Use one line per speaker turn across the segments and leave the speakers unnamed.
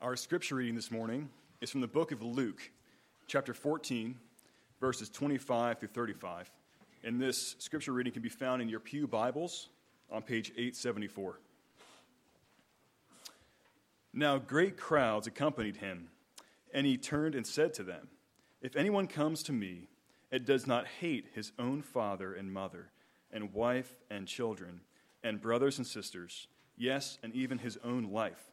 Our scripture reading this morning is from the book of Luke, chapter 14, verses 25 through 35. And this scripture reading can be found in your Pew Bibles on page 874. Now, great crowds accompanied him, and he turned and said to them, If anyone comes to me and does not hate his own father and mother, and wife and children, and brothers and sisters, yes, and even his own life,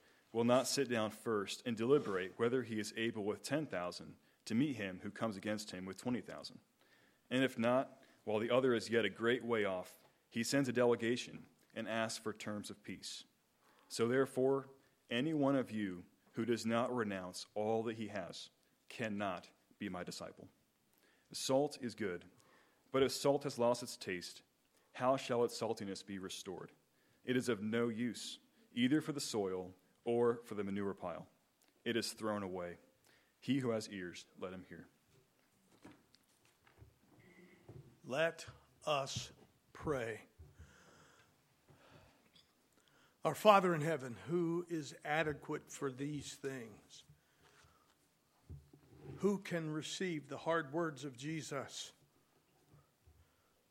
will not sit down first and deliberate whether he is able with 10,000 to meet him who comes against him with 20,000? And if not, while the other is yet a great way off, he sends a delegation and asks for terms of peace. So therefore, any one of you who does not renounce all that he has cannot be my disciple. Salt is good, but if salt has lost its taste, how shall its saltiness be restored? It is of no use, either for the soil or for the manure pile. It is thrown away. He who has ears, let him hear.
Let us pray. Our Father in heaven, who is adequate for these things? Who can receive the hard words of Jesus?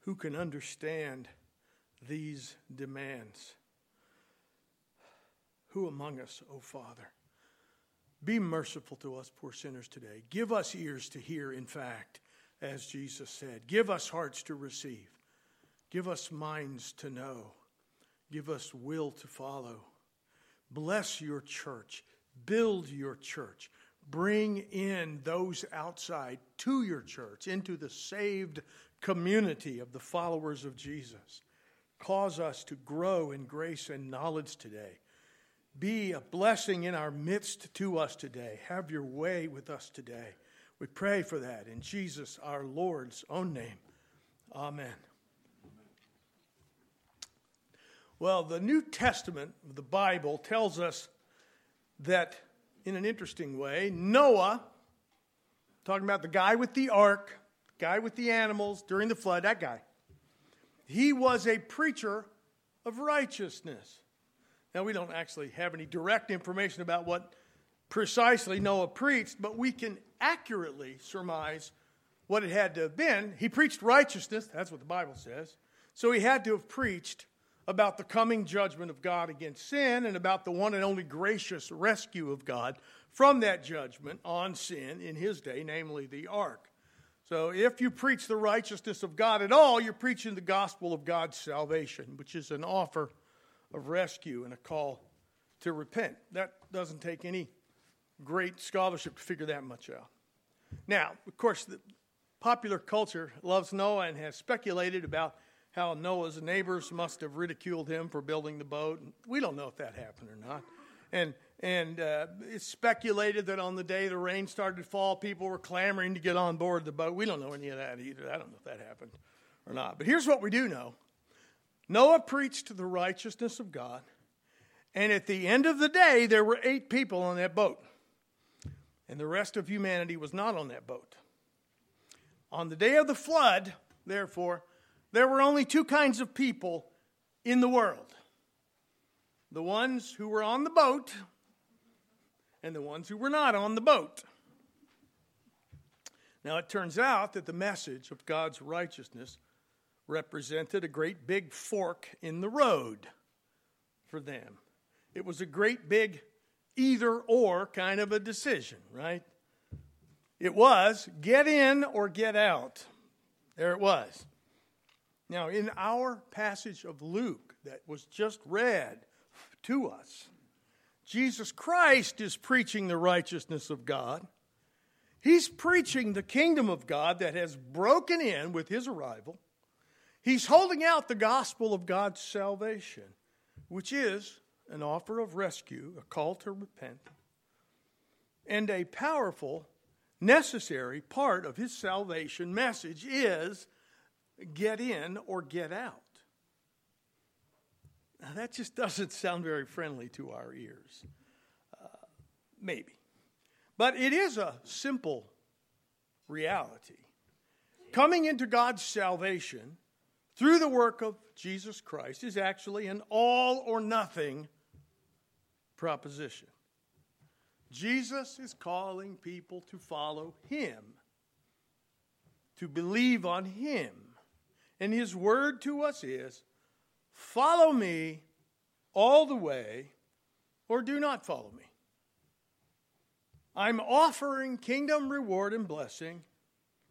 Who can understand these demands? Who among us, O Father? Be merciful to us, poor sinners, today. Give us ears to hear, in fact, as Jesus said. Give us hearts to receive. Give us minds to know. Give us will to follow. Bless your church. Build your church. Bring in those outside to your church, into the saved community of the followers of Jesus. Cause us to grow in grace and knowledge today be a blessing in our midst to us today. Have your way with us today. We pray for that in Jesus, our Lord's own name. Amen. Well, the New Testament, of the Bible, tells us that in an interesting way, Noah, talking about the guy with the ark, guy with the animals during the flood, that guy, he was a preacher of righteousness. Now, we don't actually have any direct information about what precisely Noah preached, but we can accurately surmise what it had to have been. He preached righteousness, that's what the Bible says. So he had to have preached about the coming judgment of God against sin and about the one and only gracious rescue of God from that judgment on sin in his day, namely the ark. So if you preach the righteousness of God at all, you're preaching the gospel of God's salvation, which is an offer of rescue and a call to repent. That doesn't take any great scholarship to figure that much out. Now, of course, the popular culture loves Noah and has speculated about how Noah's neighbors must have ridiculed him for building the boat. We don't know if that happened or not. And and uh, it's speculated that on the day the rain started to fall, people were clamoring to get on board the boat. We don't know any of that either. I don't know if that happened or not. But here's what we do know Noah preached the righteousness of God, and at the end of the day, there were eight people on that boat, and the rest of humanity was not on that boat. On the day of the flood, therefore, there were only two kinds of people in the world the ones who were on the boat and the ones who were not on the boat. Now, it turns out that the message of God's righteousness represented a great big fork in the road for them. It was a great big either or kind of a decision, right? It was get in or get out. There it was. Now, in our passage of Luke that was just read to us, Jesus Christ is preaching the righteousness of God. He's preaching the kingdom of God that has broken in with his arrival. He's holding out the gospel of God's salvation, which is an offer of rescue, a call to repent. And a powerful, necessary part of his salvation message is get in or get out. Now, that just doesn't sound very friendly to our ears. Uh, maybe. But it is a simple reality. Coming into God's salvation through the work of Jesus Christ is actually an all or nothing proposition. Jesus is calling people to follow him, to believe on him. And his word to us is follow me all the way, or do not follow me. I'm offering kingdom reward and blessing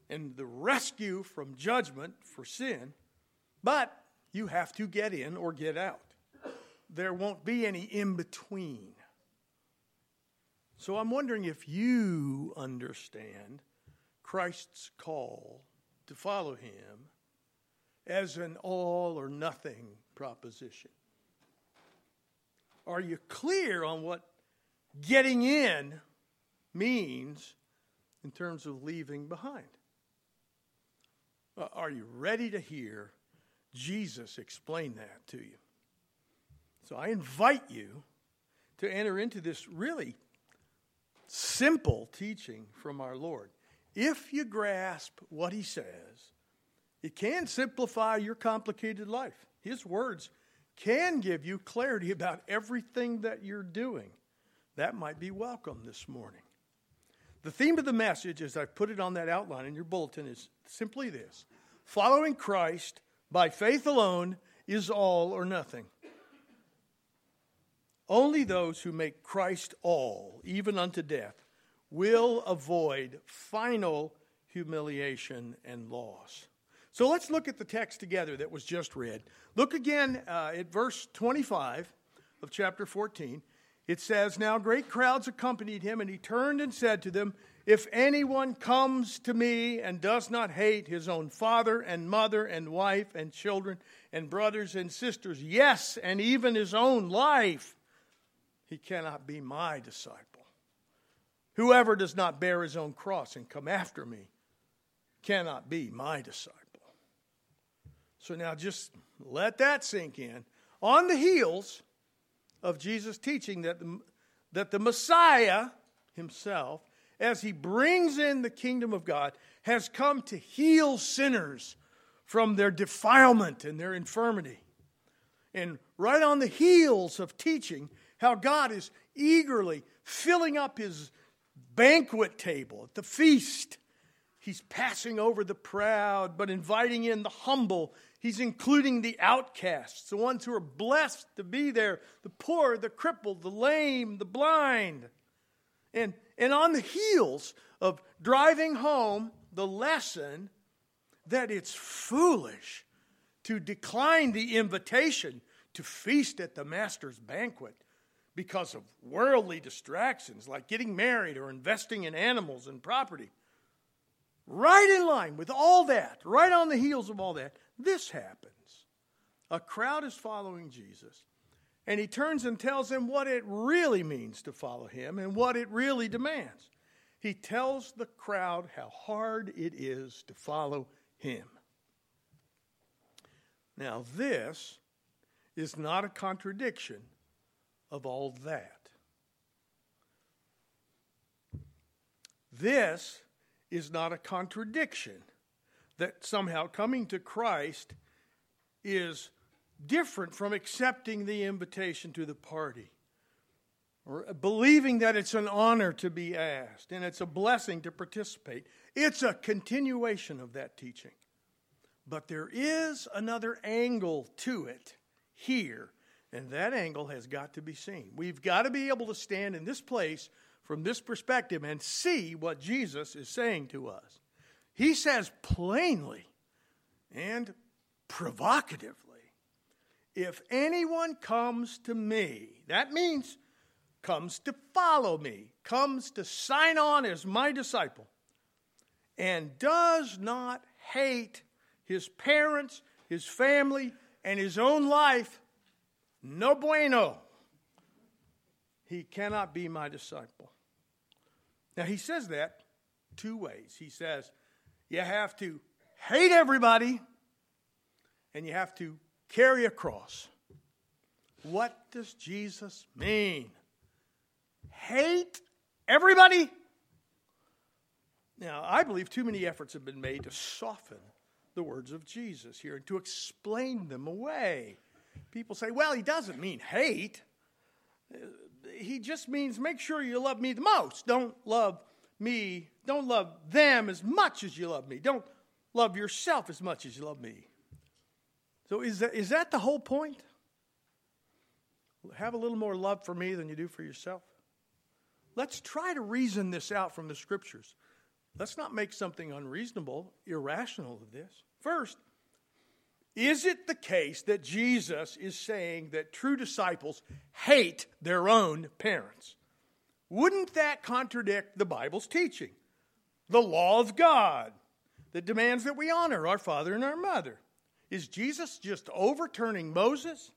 and the rescue from judgment for sin, but you have to get in or get out. There won't be any in between. So I'm wondering if you understand Christ's call to follow him as an all or nothing proposition. Are you clear on what getting in means in terms of leaving behind? Uh, are you ready to hear Jesus explained that to you? So I invite you to enter into this really simple teaching from our Lord. If you grasp what he says, it can simplify your complicated life. His words can give you clarity about everything that you're doing. That might be welcome this morning. The theme of the message, as I've put it on that outline in your bulletin, is simply this Following Christ by faith alone is all or nothing. Only those who make Christ all, even unto death, will avoid final humiliation and loss. So let's look at the text together that was just read. Look again uh, at verse 25 of chapter 14. It says, Now great crowds accompanied him, and he turned and said to them, If anyone comes to me and does not hate his own father and mother and wife and children and brothers and sisters, yes, and even his own life, he cannot be my disciple. Whoever does not bear his own cross and come after me cannot be my disciple. So now just let that sink in. On the heels, of Jesus' teaching that the, that the Messiah himself, as he brings in the kingdom of God, has come to heal sinners from their defilement and their infirmity. And right on the heels of teaching how God is eagerly filling up his banquet table at the feast, he's passing over the proud, but inviting in the humble He's including the outcasts, the ones who are blessed to be there the poor, the crippled, the lame, the blind. And, and on the heels of driving home the lesson that it's foolish to decline the invitation to feast at the master's banquet because of worldly distractions like getting married or investing in animals and property. Right in line with all that, right on the heels of all that, this happens. A crowd is following Jesus, and he turns and tells them what it really means to follow him and what it really demands. He tells the crowd how hard it is to follow him. Now, this is not a contradiction of all that. This is not a contradiction that somehow coming to Christ is different from accepting the invitation to the party or believing that it's an honor to be asked and it's a blessing to participate. It's a continuation of that teaching. But there is another angle to it here, and that angle has got to be seen. We've got to be able to stand in this place from this perspective and see what Jesus is saying to us. He says plainly and provocatively if anyone comes to me, that means comes to follow me, comes to sign on as my disciple, and does not hate his parents, his family, and his own life, no bueno. He cannot be my disciple. Now, he says that two ways. He says, you have to hate everybody and you have to carry a cross. What does Jesus mean? Hate everybody? Now, I believe too many efforts have been made to soften the words of Jesus here and to explain them away. People say, well, he doesn't mean hate. He just means make sure you love me the most. Don't love me, don't love them as much as you love me. Don't love yourself as much as you love me. So, is that, is that the whole point? Have a little more love for me than you do for yourself? Let's try to reason this out from the scriptures. Let's not make something unreasonable, irrational of this. First, is it the case that Jesus is saying that true disciples hate their own parents? Wouldn't that contradict the Bible's teaching? The law of God that demands that we honor our father and our mother. Is Jesus just overturning Moses?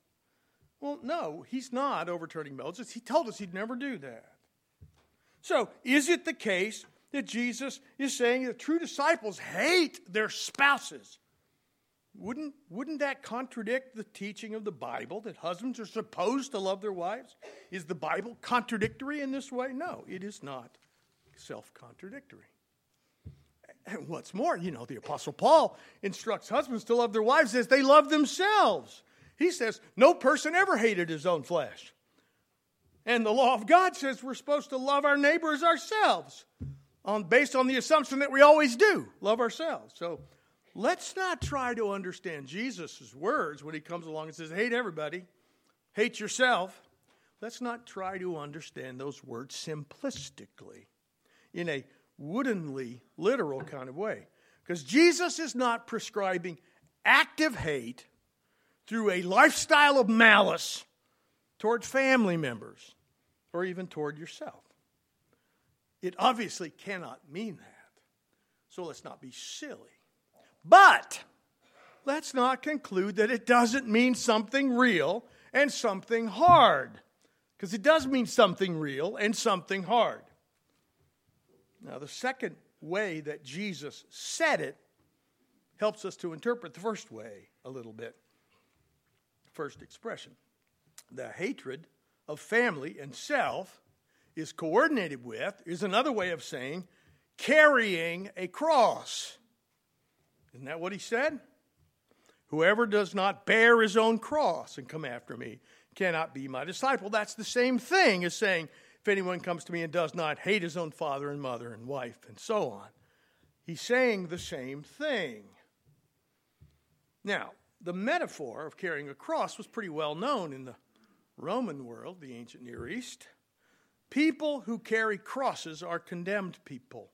Well, no, he's not overturning Moses. He told us he'd never do that. So, is it the case that Jesus is saying that true disciples hate their spouses? Wouldn't, wouldn't that contradict the teaching of the Bible that husbands are supposed to love their wives? Is the Bible contradictory in this way? No, it is not self contradictory. And what's more, you know, the Apostle Paul instructs husbands to love their wives as they love themselves. He says, No person ever hated his own flesh. And the law of God says we're supposed to love our neighbors ourselves, on, based on the assumption that we always do love ourselves. So let's not try to understand Jesus' words when he comes along and says, Hate everybody, hate yourself. Let's not try to understand those words simplistically in a woodenly literal kind of way. Because Jesus is not prescribing active hate through a lifestyle of malice toward family members or even toward yourself. It obviously cannot mean that. So let's not be silly. But let's not conclude that it doesn't mean something real and something hard. Because it does mean something real and something hard. Now, the second way that Jesus said it helps us to interpret the first way a little bit. First expression. The hatred of family and self is coordinated with, is another way of saying, carrying a cross. Isn't that what he said? Whoever does not bear his own cross and come after me cannot be my disciple. That's the same thing as saying, if anyone comes to me and does not hate his own father and mother and wife and so on. He's saying the same thing. Now, the metaphor of carrying a cross was pretty well known in the Roman world, the ancient Near East. People who carry crosses are condemned people.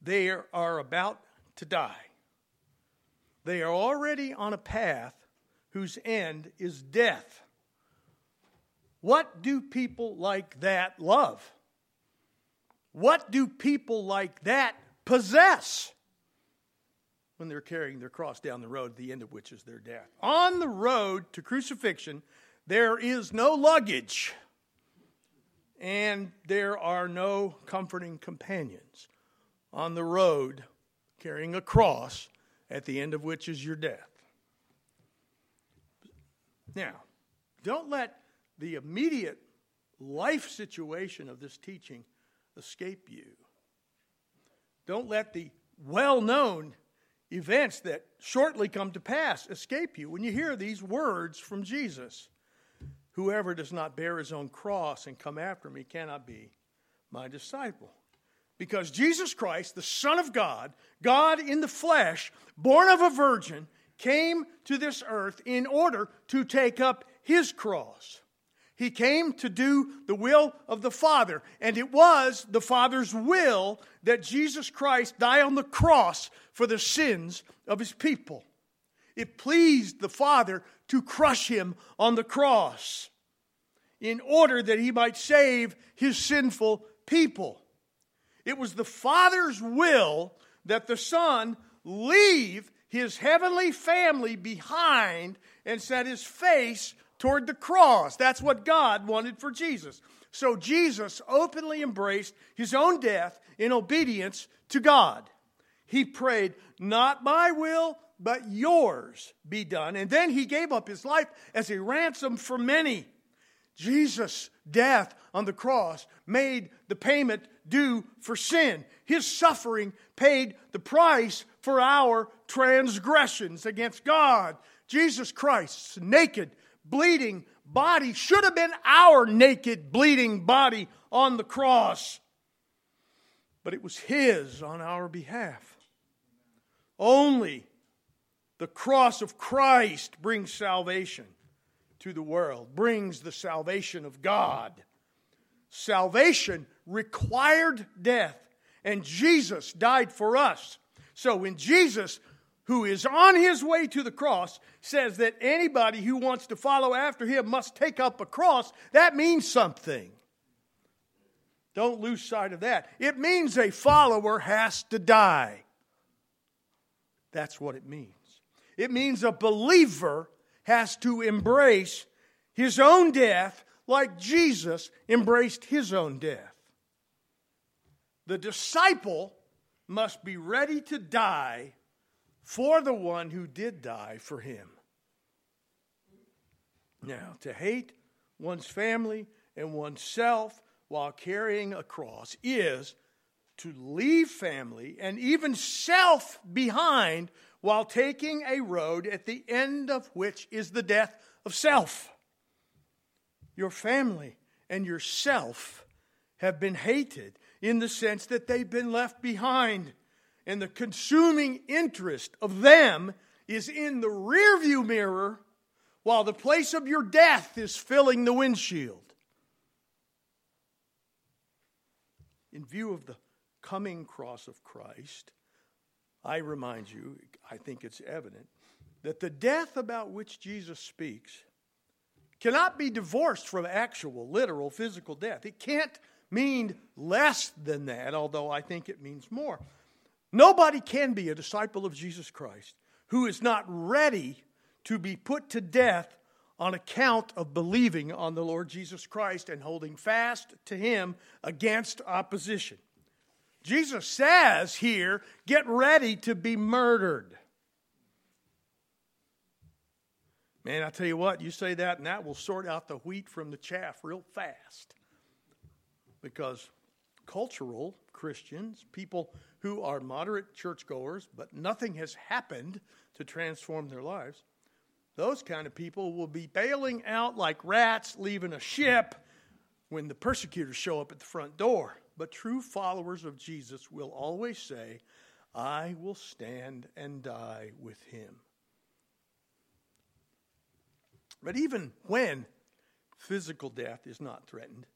They are about to die. They are already on a path whose end is death. What do people like that love? What do people like that possess when they're carrying their cross down the road, the end of which is their death? On the road to crucifixion, there is no luggage and there are no comforting companions. On the road, carrying a cross, at the end of which is your death. Now, don't let the immediate life situation of this teaching escape you. Don't let the well known events that shortly come to pass escape you when you hear these words from Jesus Whoever does not bear his own cross and come after me cannot be my disciple. Because Jesus Christ, the Son of God, God in the flesh, born of a virgin, came to this earth in order to take up his cross. He came to do the will of the Father. And it was the Father's will that Jesus Christ die on the cross for the sins of his people. It pleased the Father to crush him on the cross in order that he might save his sinful people. It was the Father's will that the Son leave his heavenly family behind and set his face toward the cross. That's what God wanted for Jesus. So Jesus openly embraced his own death in obedience to God. He prayed, Not my will, but yours be done. And then he gave up his life as a ransom for many. Jesus' death on the cross made the payment due for sin. His suffering paid the price for our transgressions against God. Jesus Christ's naked, bleeding body should have been our naked, bleeding body on the cross, but it was His on our behalf. Only the cross of Christ brings salvation to the world, brings the salvation of God. Salvation required death, and Jesus died for us. So when Jesus, who is on his way to the cross, says that anybody who wants to follow after him must take up a cross, that means something. Don't lose sight of that. It means a follower has to die. That's what it means. It means a believer has to embrace his own death like Jesus embraced his own death. The disciple must be ready to die for the one who did die for him. Now, to hate one's family and oneself while carrying a cross is to leave family and even self behind while taking a road at the end of which is the death of self. Your family and yourself have been hated in the sense that they've been left behind, and the consuming interest of them is in the rearview mirror while the place of your death is filling the windshield. In view of the coming cross of Christ, I remind you, I think it's evident, that the death about which Jesus speaks cannot be divorced from actual, literal, physical death. It can't mean less than that, although I think it means more. Nobody can be a disciple of Jesus Christ who is not ready to be put to death on account of believing on the Lord Jesus Christ and holding fast to Him against opposition. Jesus says here, get ready to be murdered. Man, I tell you what, you say that, and that will sort out the wheat from the chaff real fast. Because cultural Christians, people who are moderate churchgoers, but nothing has happened to transform their lives, those kind of people will be bailing out like rats leaving a ship when the persecutors show up at the front door. But true followers of Jesus will always say, I will stand and die with him. But even when physical death is not threatened,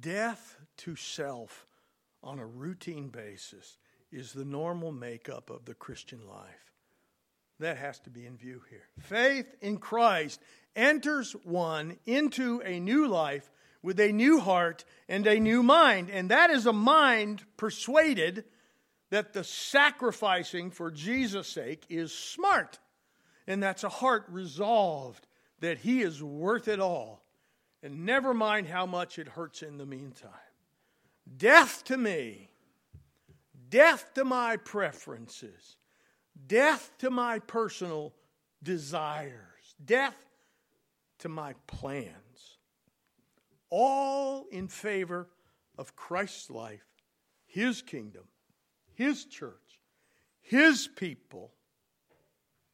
death to self on a routine basis is the normal makeup of the Christian life. That has to be in view here. Faith in Christ enters one into a new life with a new heart and a new mind. And that is a mind persuaded that the sacrificing for Jesus' sake is smart. And that's a heart resolved that he is worth it all. And never mind how much it hurts in the meantime. Death to me, death to my preferences, death to my personal desires, death to my plans. All in favor of Christ's life, His kingdom, His church, His people,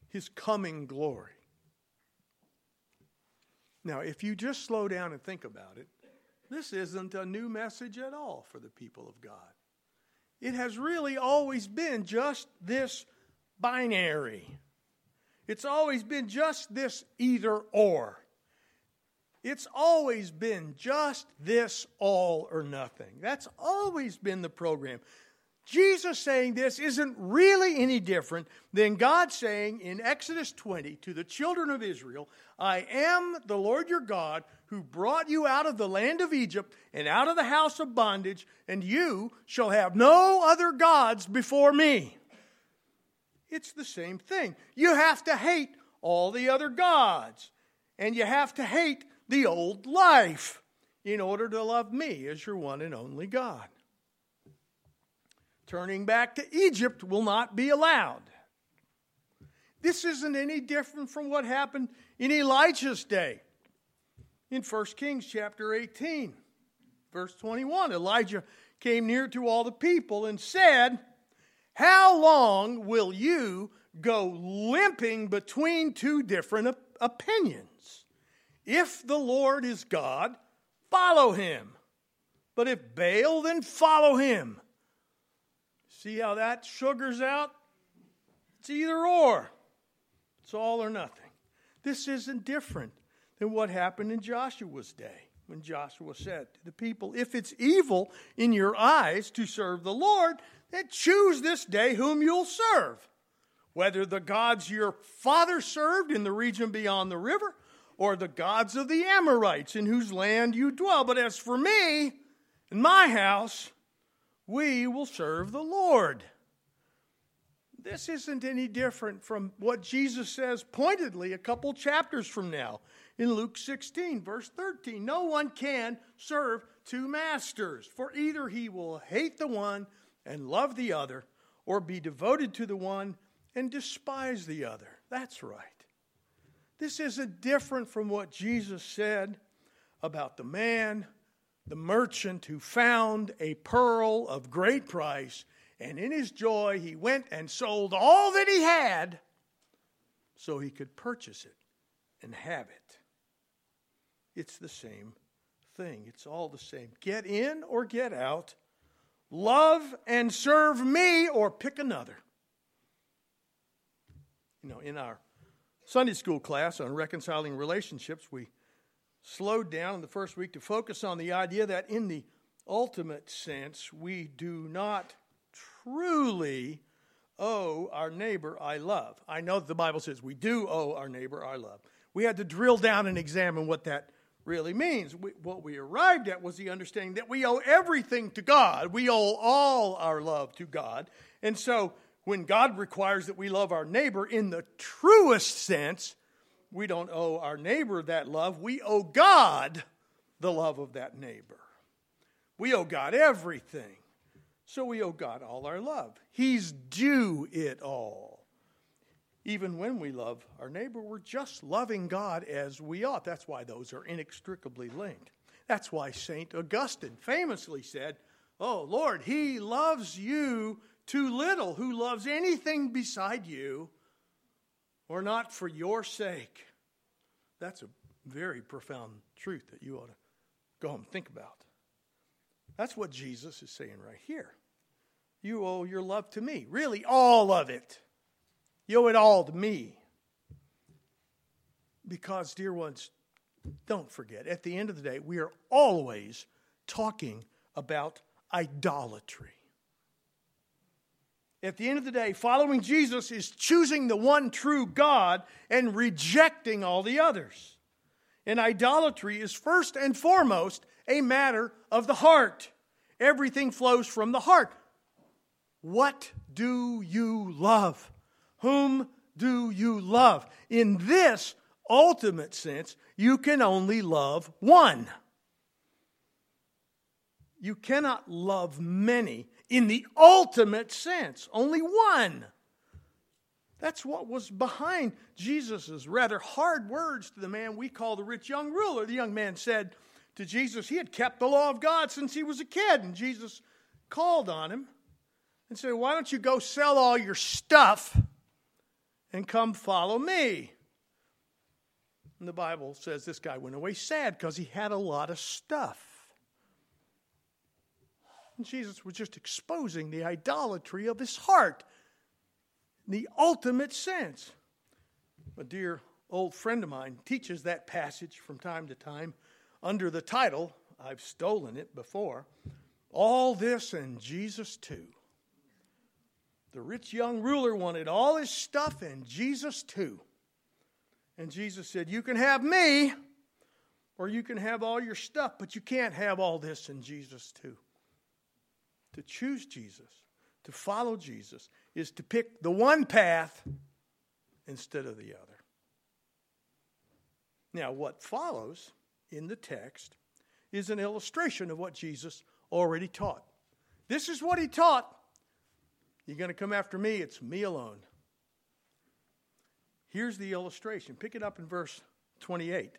His coming glory. Now, if you just slow down and think about it, this isn't a new message at all for the people of God. It has really always been just this binary. It's always been just this either or. It's always been just this all or nothing. That's always been the program. Jesus saying this isn't really any different than God saying in Exodus 20 to the children of Israel, I am the Lord your God who brought you out of the land of Egypt and out of the house of bondage, and you shall have no other gods before me. It's the same thing. You have to hate all the other gods, and you have to hate the old life. in order to love me as your one and only God. Turning back to Egypt will not be allowed. This isn't any different from what happened in Elijah's day. In 1 Kings chapter 18, verse 21, Elijah came near to all the people and said, How long will you go limping between two different opinions? If the Lord is God, follow him. But if Baal, then follow him. See how that sugars out? It's either or. It's all or nothing. This isn't different than what happened in Joshua's day when Joshua said to the people, If it's evil in your eyes to serve the Lord, then choose this day whom you'll serve. Whether the gods your father served in the region beyond the river, or the gods of the Amorites in whose land you dwell. But as for me and my house, we will serve the Lord. This isn't any different from what Jesus says pointedly a couple chapters from now in Luke 16, verse 13. No one can serve two masters, for either he will hate the one and love the other, or be devoted to the one and despise the other. That's right. This isn't different from what Jesus said about the man, the merchant who found a pearl of great price and in his joy, he went and sold all that he had so he could purchase it and have it. It's the same thing. It's all the same. Get in or get out. Love and serve me or pick another. You know, in our Sunday school class on reconciling relationships, we slowed down in the first week to focus on the idea that in the ultimate sense, we do not truly owe our neighbor I love. I know that the Bible says we do owe our neighbor our love. We had to drill down and examine what that really means. We, what we arrived at was the understanding that we owe everything to God. We owe all our love to God. And so when God requires that we love our neighbor in the truest sense, we don't owe our neighbor that love. We owe God the love of that neighbor. We owe God everything. So we owe God all our love. He's due it all. Even when we love our neighbor, we're just loving God as we ought. That's why those are inextricably linked. That's why St. Augustine famously said, Oh, Lord, he loves you too little. Who loves anything beside you or not for your sake? That's a very profound truth that you ought to go home and think about. That's what Jesus is saying right here. You owe your love to me. Really, all of it. You owe it all to me. Because, dear ones, don't forget, at the end of the day, we are always talking about idolatry. At the end of the day, following Jesus is choosing the one true God and rejecting all the others. And idolatry is first and foremost a matter of the heart. Everything flows from the heart. What do you love? Whom do you love? In this ultimate sense, you can only love one. You cannot love many in the ultimate sense, only one. That's what was behind Jesus' rather hard words to the man we call the rich young ruler. The young man said to Jesus he had kept the law of God since he was a kid, and Jesus called on him and said, Why don't you go sell all your stuff and come follow me? And the Bible says this guy went away sad because he had a lot of stuff. Jesus was just exposing the idolatry of his heart, in the ultimate sense. A dear old friend of mine teaches that passage from time to time under the title, I've stolen it before, All This and Jesus Too. The rich young ruler wanted all his stuff and Jesus too. And Jesus said, You can have me, or you can have all your stuff, but you can't have all this and Jesus too. To choose Jesus, to follow Jesus, is to pick the one path instead of the other. Now, what follows in the text is an illustration of what Jesus already taught. This is what he taught. You're going to come after me, it's me alone. Here's the illustration. Pick it up in verse 28.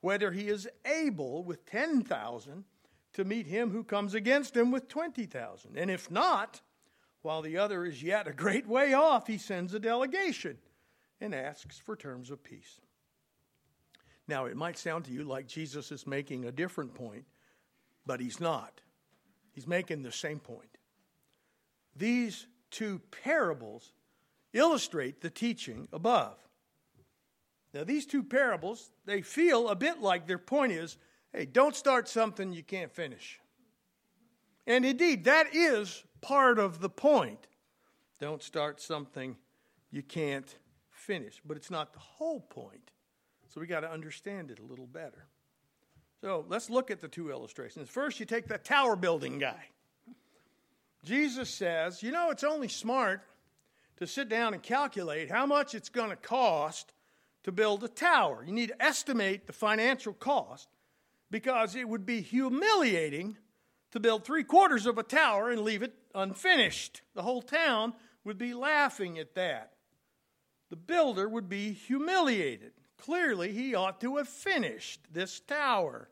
whether he is able with 10,000 to meet him who comes against him with 20,000? And if not, while the other is yet a great way off, he sends a delegation and asks for terms of peace. Now, it might sound to you like Jesus is making a different point, but he's not. He's making the same point. These two parables illustrate the teaching above. Now, these two parables, they feel a bit like their point is hey, don't start something you can't finish. And indeed, that is part of the point. Don't start something you can't finish. But it's not the whole point. So we got to understand it a little better. So let's look at the two illustrations. First, you take the tower building guy. Jesus says, you know, it's only smart to sit down and calculate how much it's going to cost to build a tower. You need to estimate the financial cost because it would be humiliating to build three quarters of a tower and leave it unfinished. The whole town would be laughing at that. The builder would be humiliated. Clearly, he ought to have finished this tower.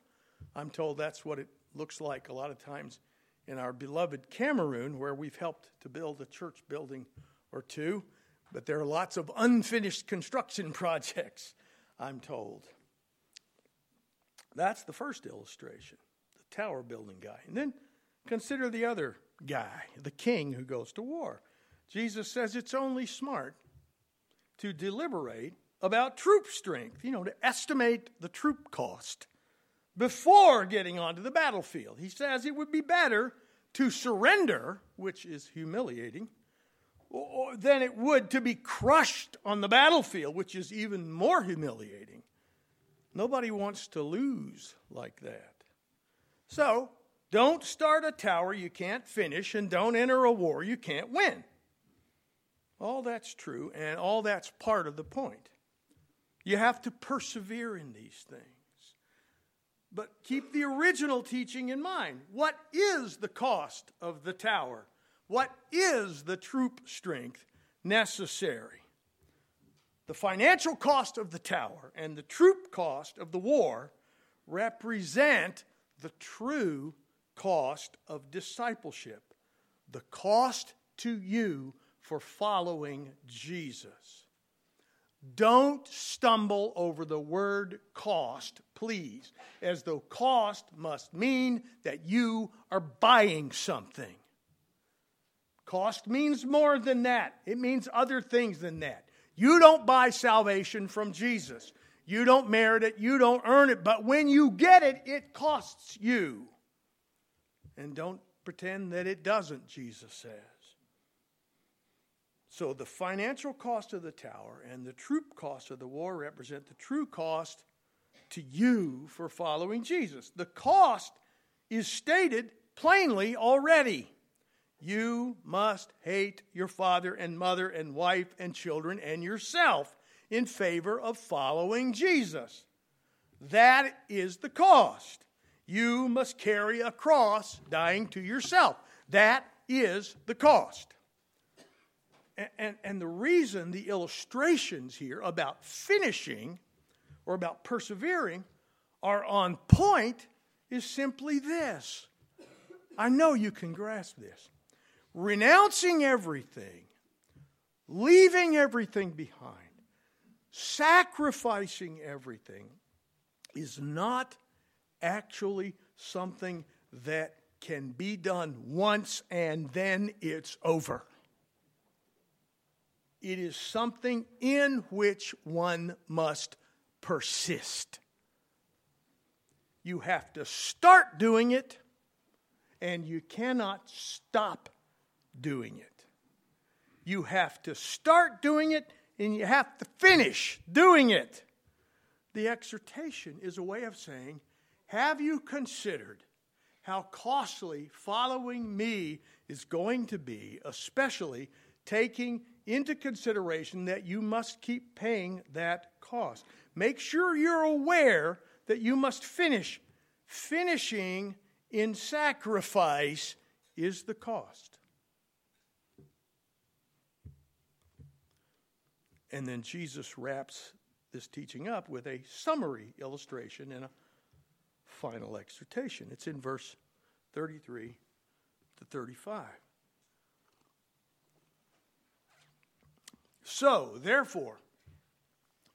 I'm told that's what it looks like a lot of times in our beloved Cameroon, where we've helped to build a church building or two. But there are lots of unfinished construction projects, I'm told. That's the first illustration, the tower building guy. And then consider the other guy, the king who goes to war. Jesus says it's only smart to deliberate about troop strength, you know, to estimate the troop cost before getting onto the battlefield. He says it would be better to surrender, which is humiliating, than it would to be crushed on the battlefield, which is even more humiliating. Nobody wants to lose like that. So, don't start a tower you can't finish, and don't enter a war you can't win. All that's true, and all that's part of the point. You have to persevere in these things. But keep the original teaching in mind. What is the cost of the tower? What is the troop strength necessary? The financial cost of the tower and the troop cost of the war represent the true cost of discipleship, the cost to you for following Jesus. Don't stumble over the word cost, please, as though cost must mean that you are buying something. Cost means more than that, it means other things than that. You don't buy salvation from Jesus. You don't merit it, you don't earn it, but when you get it, it costs you. And don't pretend that it doesn't, Jesus says. So the financial cost of the tower and the troop cost of the war represent the true cost to you for following Jesus. The cost is stated plainly already. You must hate your father and mother and wife and children and yourself in favor of following Jesus. That is the cost. You must carry a cross, dying to yourself. That is the cost. And, and, and, the reason the illustrations here about finishing or about persevering are on point is simply this. I know you can grasp this renouncing everything, leaving everything behind, sacrificing everything is not actually something that can be done once and then it's over. It is something in which one must persist. You have to start doing it and you cannot stop doing it. You have to start doing it and you have to finish doing it. The exhortation is a way of saying, Have you considered how costly following me is going to be, especially taking into consideration that you must keep paying that cost? Make sure you're aware that you must finish. Finishing in sacrifice is the cost. And then Jesus wraps this teaching up with a summary illustration and a final exhortation. It's in verse 33 to 35. So, therefore,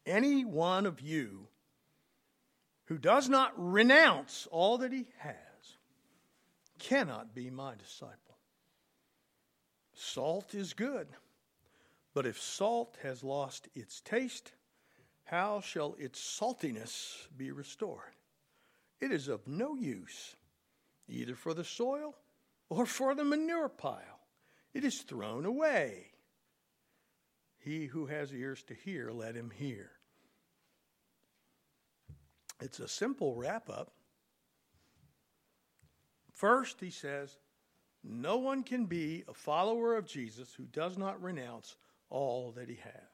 any one of you who does not renounce all that he has cannot be my disciple. Salt is good, but if salt has lost its taste, how shall its saltiness be restored? It is of no use, either for the soil or for the manure pile. It is thrown away. He who has ears to hear, let him hear. It's a simple wrap up. First, he says, no one can be a follower of Jesus who does not renounce all that he has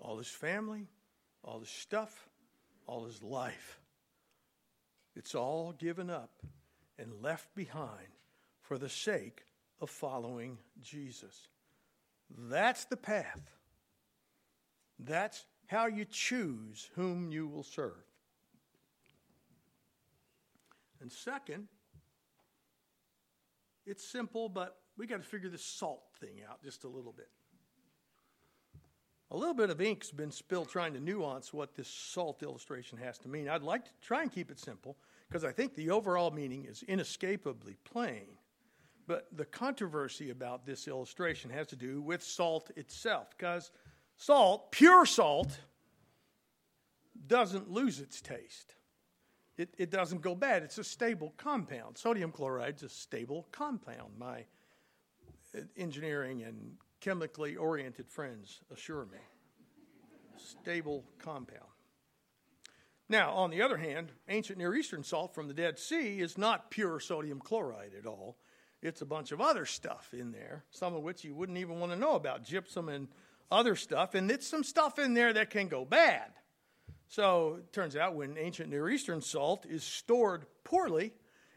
all his family, all his stuff, all his life. It's all given up and left behind for the sake of following Jesus. That's the path. That's how you choose whom you will serve. And second, it's simple, but we got to figure this salt thing out just a little bit. A little bit of ink's been spilled trying to nuance what this salt illustration has to mean. I'd like to try and keep it simple because I think the overall meaning is inescapably plain. But the controversy about this illustration has to do with salt itself because Salt, pure salt, doesn't lose its taste. It, it doesn't go bad. It's a stable compound. Sodium chloride's a stable compound. My engineering and chemically oriented friends assure me. Stable compound. Now, on the other hand, ancient Near Eastern salt from the Dead Sea is not pure sodium chloride at all. It's a bunch of other stuff in there, some of which you wouldn't even want to know about gypsum and other stuff, and it's some stuff in there that can go bad. So it turns out when ancient Near Eastern salt is stored poorly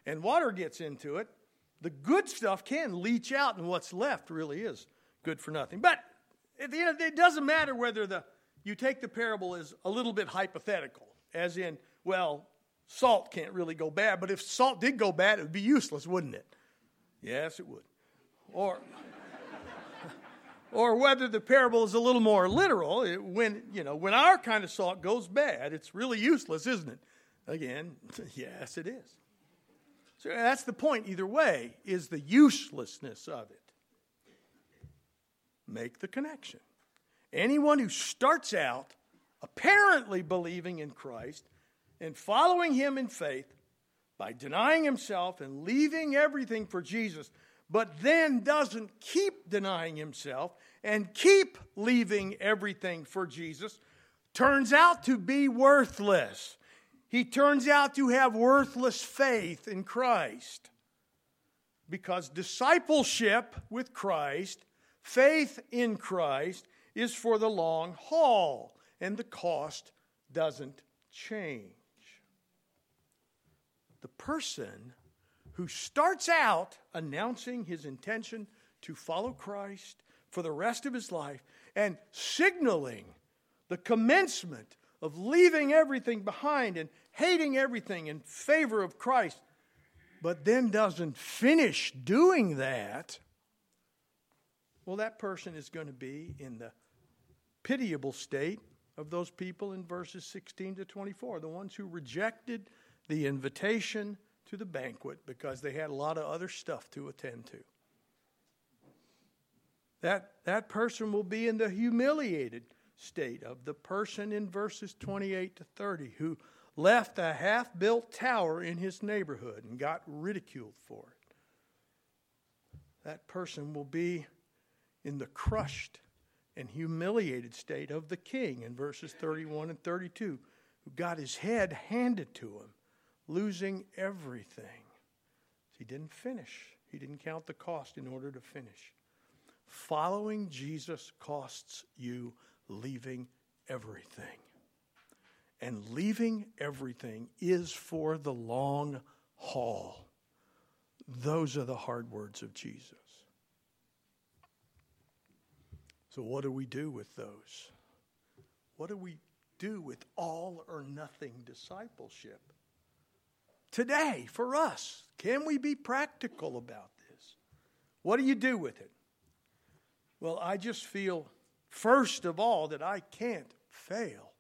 and water gets into it, the good stuff can leach out, and what's left really is good for nothing. But at the end of the day, it doesn't matter whether the you take the parable as a little bit hypothetical, as in, well, salt can't really go bad, but if salt did go bad, it would be useless, wouldn't it? Yes, it would. Or or whether the parable is a little more literal. when, you know, when our kind of salt goes bad, it's really useless, isn't it? Again, yes, it is. So that's the point, either way, is the uselessness of it. Make the connection. Anyone who starts out apparently believing in Christ and following him in faith by denying himself and leaving everything for Jesus but then doesn't keep denying himself and keep leaving everything for Jesus, turns out to be worthless. He turns out to have worthless faith in Christ. Because discipleship with Christ, faith in Christ, is for the long haul, and the cost doesn't change. The person who starts out announcing his intention to follow Christ for the rest of his life and signaling the commencement of leaving everything behind and hating everything in favor of Christ, but then doesn't finish doing that, well, that person is going to be in the pitiable state of those people in verses 16 to 24, the ones who rejected the invitation to the banquet because they had a lot of other stuff to attend to. That, that person will be in the humiliated state of the person in verses 28 to 30 who left a half built tower in his neighborhood and got ridiculed for it. That person will be in the crushed and humiliated state of the king in verses 31 and 32, who got his head handed to him, losing everything. He didn't finish, he didn't count the cost in order to finish. Following Jesus costs you leaving everything. And leaving everything is for the long haul. Those are the hard words of Jesus. So, what do we do with those? What do we do with all or nothing discipleship? Today, for us, can we be practical about this? What do you do with it? Well, I just feel, first of all, that I can't fail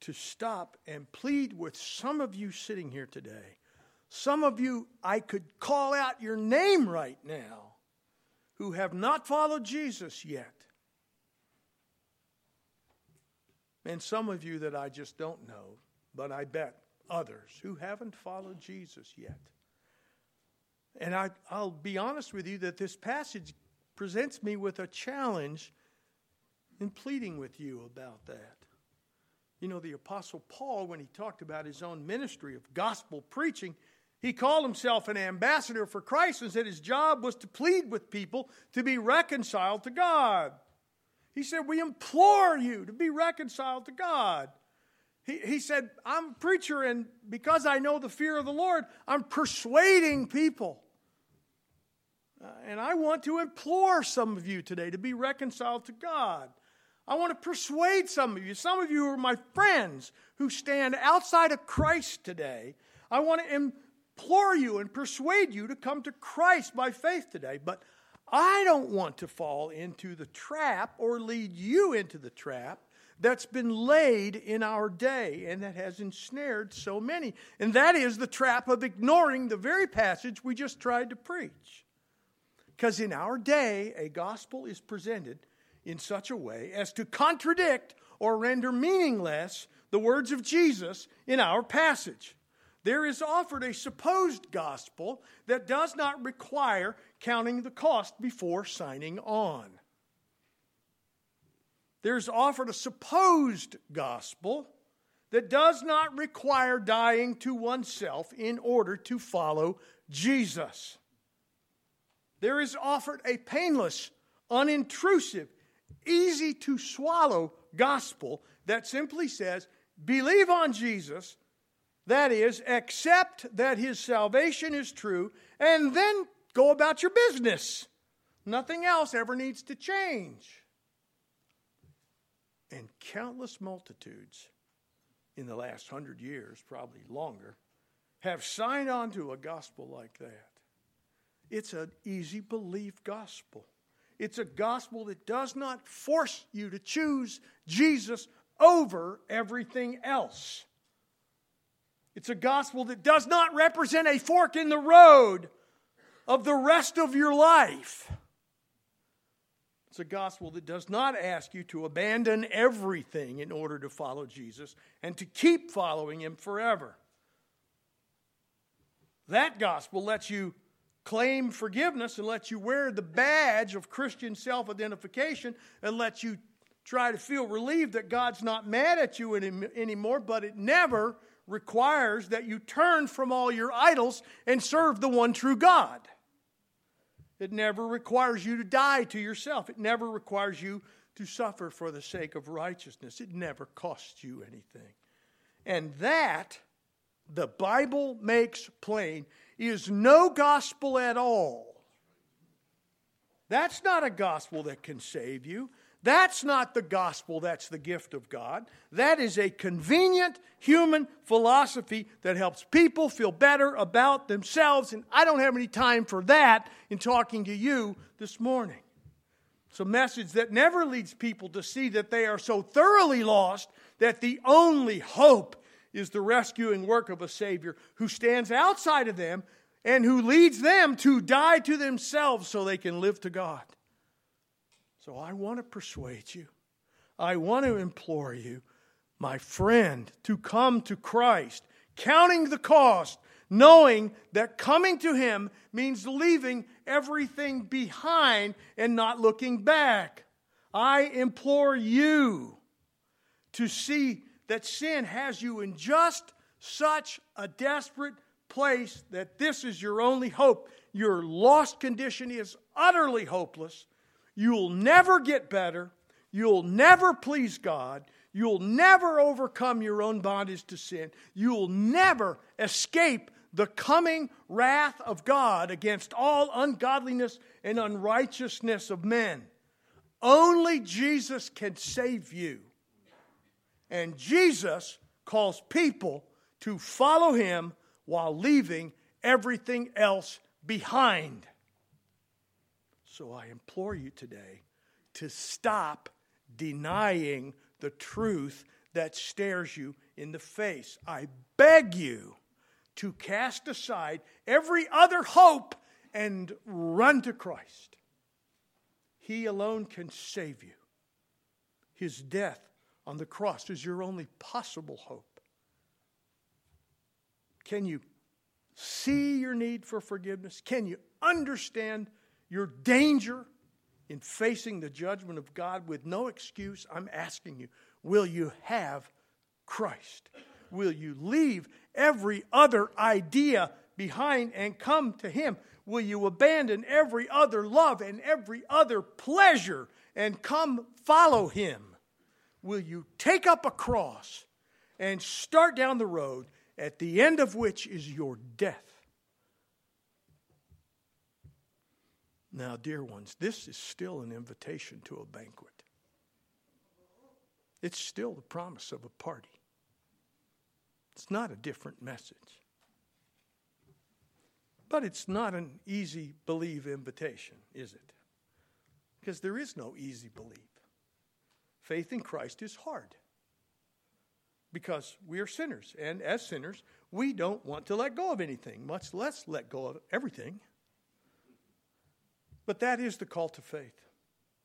to stop and plead with some of you sitting here today. Some of you, I could call out your name right now, who have not followed Jesus yet. And some of you that I just don't know, but I bet others who haven't followed Jesus yet. And I, will be honest with you that this passage presents me with a challenge in pleading with you about that. You know, the Apostle Paul, when he talked about his own ministry of gospel preaching, he called himself an ambassador for Christ and said his job was to plead with people to be reconciled to God. He said, We implore you to be reconciled to God. He, he said, I'm a preacher, and because I know the fear of the Lord, I'm persuading people. Uh, and I want to implore some of you today to be reconciled to God. I want to persuade some of you. Some of you are my friends who stand outside of Christ today. I want to implore you and persuade you to come to Christ by faith today. But I don't want to fall into the trap or lead you into the trap that's been laid in our day and that has ensnared so many. And that is the trap of ignoring the very passage we just tried to preach. Because in our day, a gospel is presented in such a way as to contradict or render meaningless the words of Jesus in our passage. There is offered a supposed gospel that does not require counting the cost before signing on. There's offered a supposed gospel that does not require dying to oneself in order to follow Jesus. There is offered a painless, unintrusive, easy to swallow gospel that simply says, believe on Jesus, that is, accept that his salvation is true, and then go about your business. Nothing else ever needs to change. And countless multitudes in the last hundred years, probably longer, have signed on to a gospel like that. It's an easy belief gospel. It's a gospel that does not force you to choose Jesus over everything else. It's a gospel that does not represent a fork in the road of the rest of your life. It's a gospel that does not ask you to abandon everything in order to follow Jesus and to keep following him forever. That gospel lets you claim forgiveness and lets you wear the badge of Christian self identification and lets you try to feel relieved that God's not mad at you anymore, but it never requires that you turn from all your idols and serve the one true God. It never requires you to die to yourself. It never requires you to suffer for the sake of righteousness. It never costs you anything. And that, the Bible makes plain, is no gospel at all. That's not a gospel that can save you. That's not the gospel, that's the gift of God. That is a convenient human philosophy that helps people feel better about themselves, and I don't have any time for that in talking to you this morning. It's a message that never leads people to see that they are so thoroughly lost that the only hope is the rescuing work of a Savior who stands outside of them and who leads them to die to themselves so they can live to God. So I want to persuade you, I want to implore you my friend, to come to Christ, counting the cost, knowing that coming to Him means leaving everything behind and not looking back. I implore you to see that sin has you in just such a desperate place that this is your only hope. Your lost condition is utterly hopeless. You'll never get better. You'll never please God. You'll never overcome your own bondage to sin. You'll never escape the coming wrath of God against all ungodliness and unrighteousness of men. Only Jesus can save you. And Jesus calls people to follow him while leaving everything else behind. So I implore you today to stop denying the truth that stares you in the face. I beg you to cast aside every other hope and run to Christ. He alone can save you. His death on the cross is your only possible hope. Can you see your need for forgiveness? Can you understand your danger in facing the judgment of God with no excuse? I'm asking you, will you have Christ? Will you leave every other idea behind and come to Him? Will you abandon every other love and every other pleasure and come follow Him? Will you take up a cross and start down the road at the end of which is your death? Now, dear ones, this is still an invitation to a banquet. It's still the promise of a party. It's not a different message. But it's not an easy believe invitation, is it? Because there is no easy believe. Faith in Christ is hard because we are sinners. And as sinners, we don't want to let go of anything, much less let go of everything. But that is the call to faith.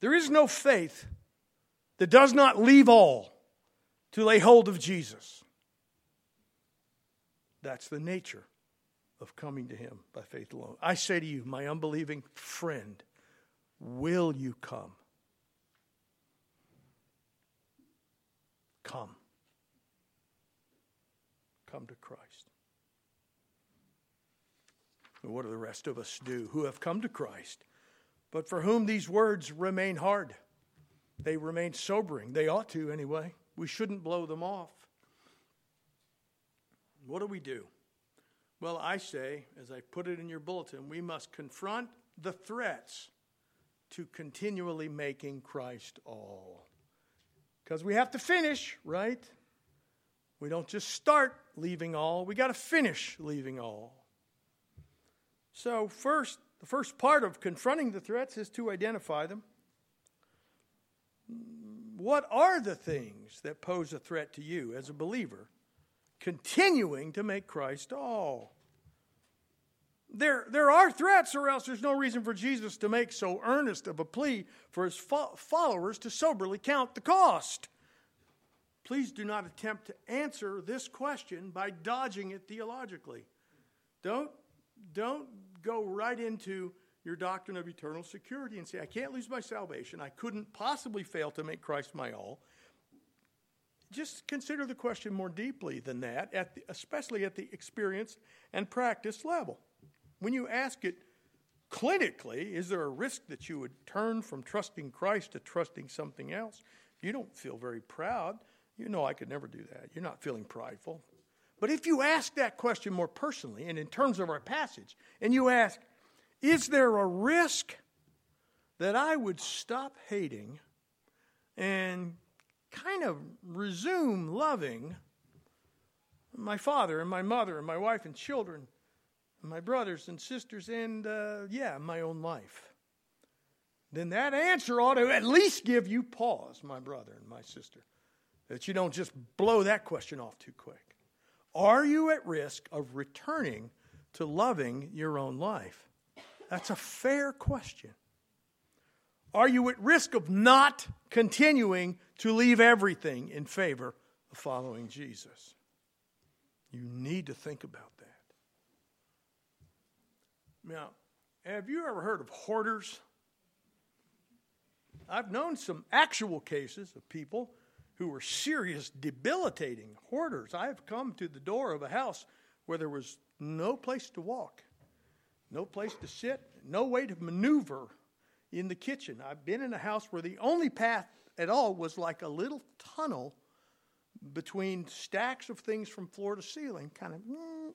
There is no faith that does not leave all to lay hold of Jesus. That's the nature of coming to Him by faith alone. I say to you, my unbelieving friend, will you come? Come. Come to Christ. What do the rest of us do who have come to Christ, but for whom these words remain hard? They remain sobering. They ought to, anyway. We shouldn't blow them off. What do we do? Well, I say, as I put it in your bulletin, we must confront the threats to continually making Christ all. Because we have to finish, right? We don't just start leaving all, we got to finish leaving all. So, first, the first part of confronting the threats is to identify them. What are the things that pose a threat to you as a believer continuing to make Christ all. There, there are threats, or else there's no reason for Jesus to make so earnest of a plea for his fo- followers to soberly count the cost. Please do not attempt to answer this question by dodging it theologically. Don't, don't go right into your doctrine of eternal security and say, I can't lose my salvation. I couldn't possibly fail to make Christ my all just consider the question more deeply than that, at the, especially at the experienced and practice level. When you ask it clinically, is there a risk that you would turn from trusting Christ to trusting something else? You don't feel very proud. You know I could never do that. You're not feeling prideful. But if you ask that question more personally and in terms of our passage, and you ask, is there a risk that I would stop hating and kind of resume loving my father and my mother and my wife and children my brothers and sisters and, uh, yeah, my own life. Then that answer ought to at least give you pause, my brother and my sister, that you don't just blow that question off too quick. Are you at risk of returning to loving your own life? That's a fair question. Are you at risk of not continuing to leave everything in favor of following Jesus. You need to think about that. Now, have you ever heard of hoarders? I've known some actual cases of people who were serious, debilitating hoarders. I've come to the door of a house where there was no place to walk, no place to sit, no way to maneuver in the kitchen. I've been in a house where the only path at all was like a little tunnel between stacks of things from floor to ceiling, kind of, mm,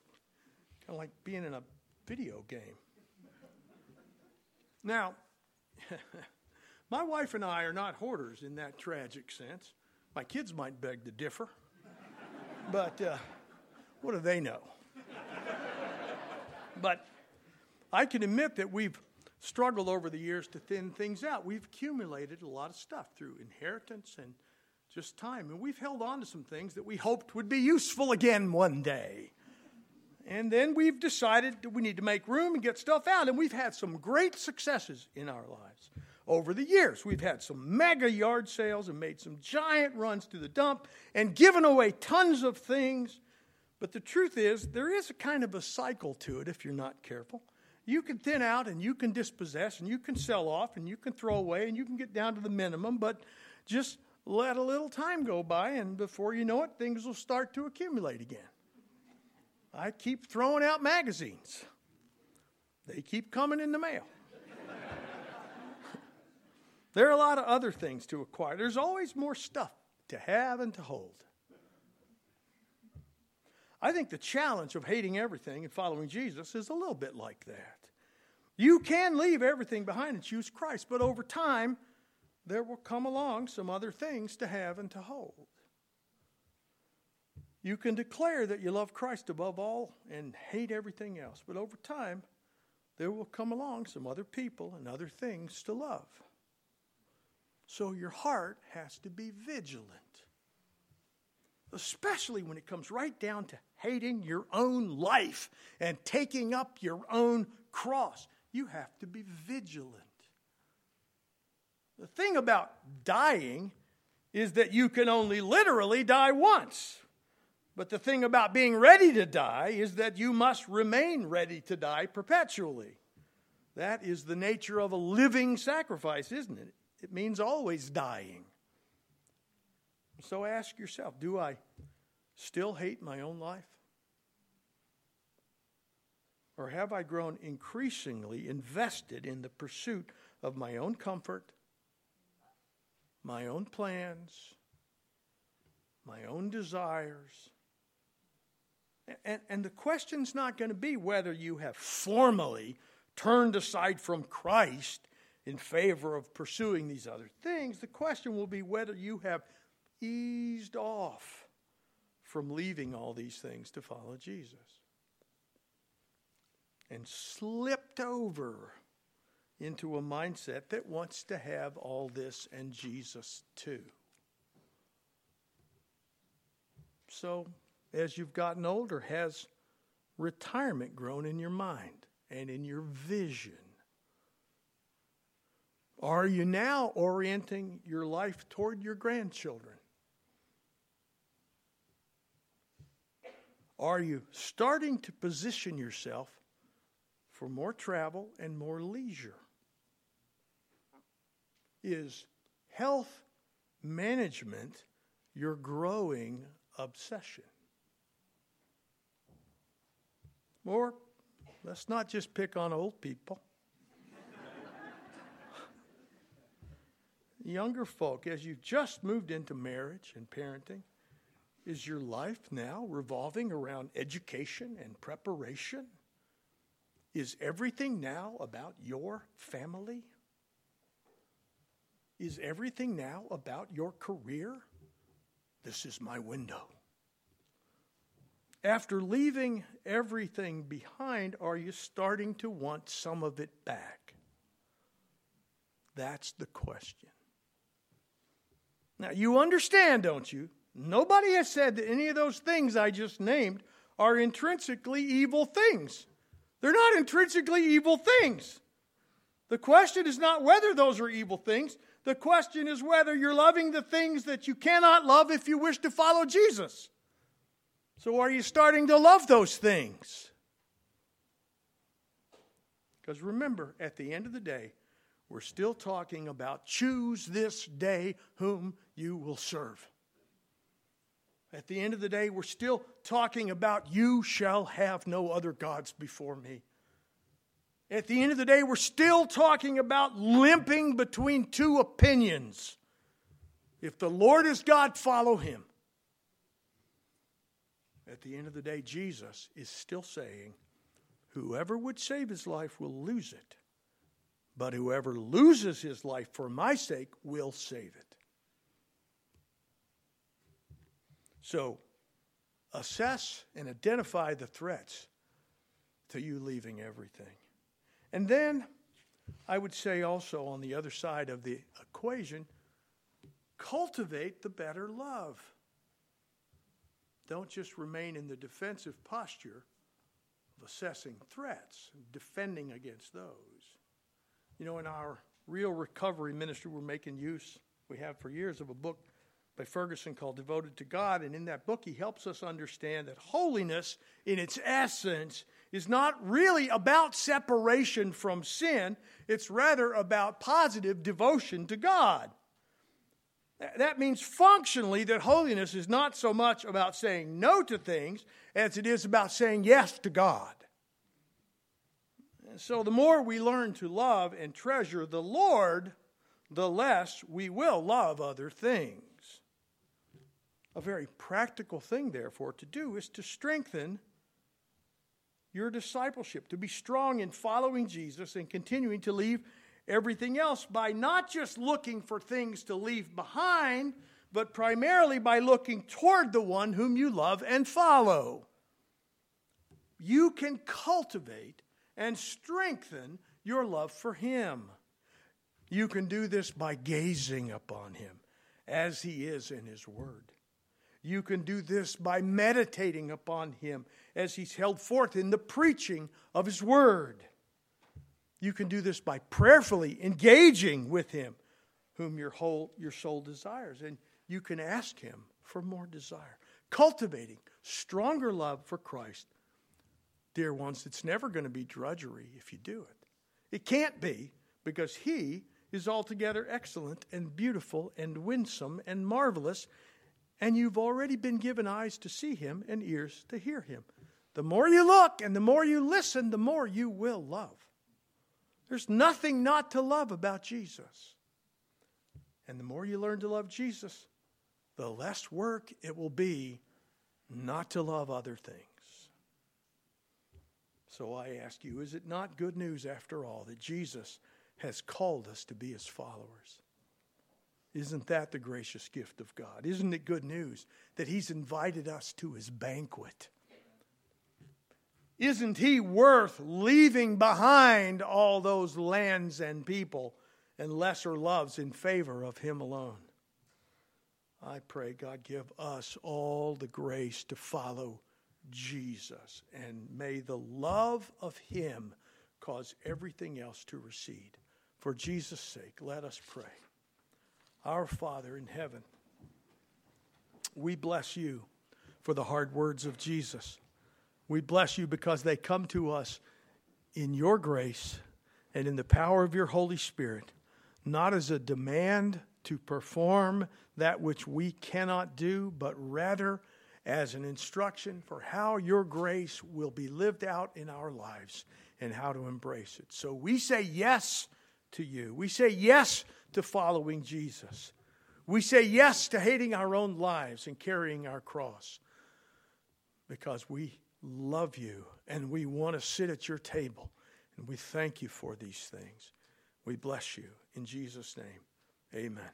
kind of like being in a video game. Now, my wife and I are not hoarders in that tragic sense. My kids might beg to differ, but uh, what do they know? but I can admit that we've struggled over the years to thin things out. We've accumulated a lot of stuff through inheritance and just time. And we've held on to some things that we hoped would be useful again one day. And then we've decided that we need to make room and get stuff out. And we've had some great successes in our lives over the years. We've had some mega yard sales and made some giant runs to the dump and given away tons of things. But the truth is, there is a kind of a cycle to it if you're not careful. You can thin out and you can dispossess and you can sell off and you can throw away and you can get down to the minimum, but just let a little time go by, and before you know it, things will start to accumulate again. I keep throwing out magazines, they keep coming in the mail. there are a lot of other things to acquire. There's always more stuff to have and to hold. I think the challenge of hating everything and following Jesus is a little bit like that. You can leave everything behind and choose Christ, but over time, there will come along some other things to have and to hold. You can declare that you love Christ above all and hate everything else, but over time, there will come along some other people and other things to love. So your heart has to be vigilant, especially when it comes right down to hating your own life and taking up your own cross. You have to be vigilant. The thing about dying is that you can only literally die once. But the thing about being ready to die is that you must remain ready to die perpetually. That is the nature of a living sacrifice, isn't it? It means always dying. So ask yourself do I still hate my own life? Or have I grown increasingly invested in the pursuit of my own comfort my own plans, my own desires. And, and the question's not going to be whether you have formally turned aside from Christ in favor of pursuing these other things. The question will be whether you have eased off from leaving all these things to follow Jesus and slipped over into a mindset that wants to have all this and Jesus too. So, as you've gotten older, has retirement grown in your mind and in your vision? Are you now orienting your life toward your grandchildren? Are you starting to position yourself for more travel and more leisure? Is health management your growing obsession? Or let's not just pick on old people. Younger folk, as you've just moved into marriage and parenting, is your life now revolving around education and preparation? Is everything now about your family? Is everything now about your career? This is my window. After leaving everything behind, are you starting to want some of it back? That's the question. Now, you understand, don't you? Nobody has said that any of those things I just named are intrinsically evil things. They're not intrinsically evil things. The question is not whether those are evil things. The question is whether you're loving the things that you cannot love if you wish to follow Jesus. So, are you starting to love those things? Because remember, at the end of the day, we're still talking about choose this day whom you will serve. At the end of the day, we're still talking about you shall have no other gods before me. At the end of the day, we're still talking about limping between two opinions. If the Lord is God, follow him. At the end of the day, Jesus is still saying, Whoever would save his life will lose it, but whoever loses his life for my sake will save it. So, assess and identify the threats to you leaving everything. And then I would say also on the other side of the equation, cultivate the better love. Don't just remain in the defensive posture of assessing threats defending against those. You know, in our real recovery ministry, we're making use, we have for years, of a book by Ferguson called Devoted to God. And in that book, he helps us understand that holiness, in its essence, is not really about separation from sin, it's rather about positive devotion to God. That means functionally that holiness is not so much about saying no to things as it is about saying yes to God. And So the more we learn to love and treasure the Lord, the less we will love other things. A very practical thing, therefore, to do is to strengthen your discipleship, to be strong in following Jesus and continuing to leave everything else by not just looking for things to leave behind, but primarily by looking toward the one whom you love and follow. You can cultivate and strengthen your love for Him. You can do this by gazing upon Him as He is in His Word. You can do this by meditating upon Him as He's held forth in the preaching of His Word. You can do this by prayerfully engaging with Him, whom your, whole, your soul desires. And you can ask Him for more desire. Cultivating stronger love for Christ. Dear ones, it's never going to be drudgery if you do it. It can't be because He is altogether excellent and beautiful and winsome and marvelous, and you've already been given eyes to see Him and ears to hear Him. The more you look and the more you listen, the more you will love. There's nothing not to love about Jesus. And the more you learn to love Jesus, the less work it will be not to love other things. So I ask you, is it not good news after all that Jesus has called us to be his followers? Isn't that the gracious gift of God? Isn't it good news that he's invited us to his banquet? Isn't he worth leaving behind all those lands and people and lesser loves in favor of him alone? I pray God give us all the grace to follow Jesus, and may the love of him cause everything else to recede. For Jesus' sake, let us pray. Our Father in heaven, we bless you for the hard words of Jesus. We bless you because they come to us in your grace and in the power of your Holy Spirit, not as a demand to perform that which we cannot do, but rather as an instruction for how your grace will be lived out in our lives and how to embrace it. So we say yes to you. We say yes to following Jesus. We say yes to hating our own lives and carrying our cross because we love you and we want to sit at your table. And we thank you for these things. We bless you. In Jesus' name, amen.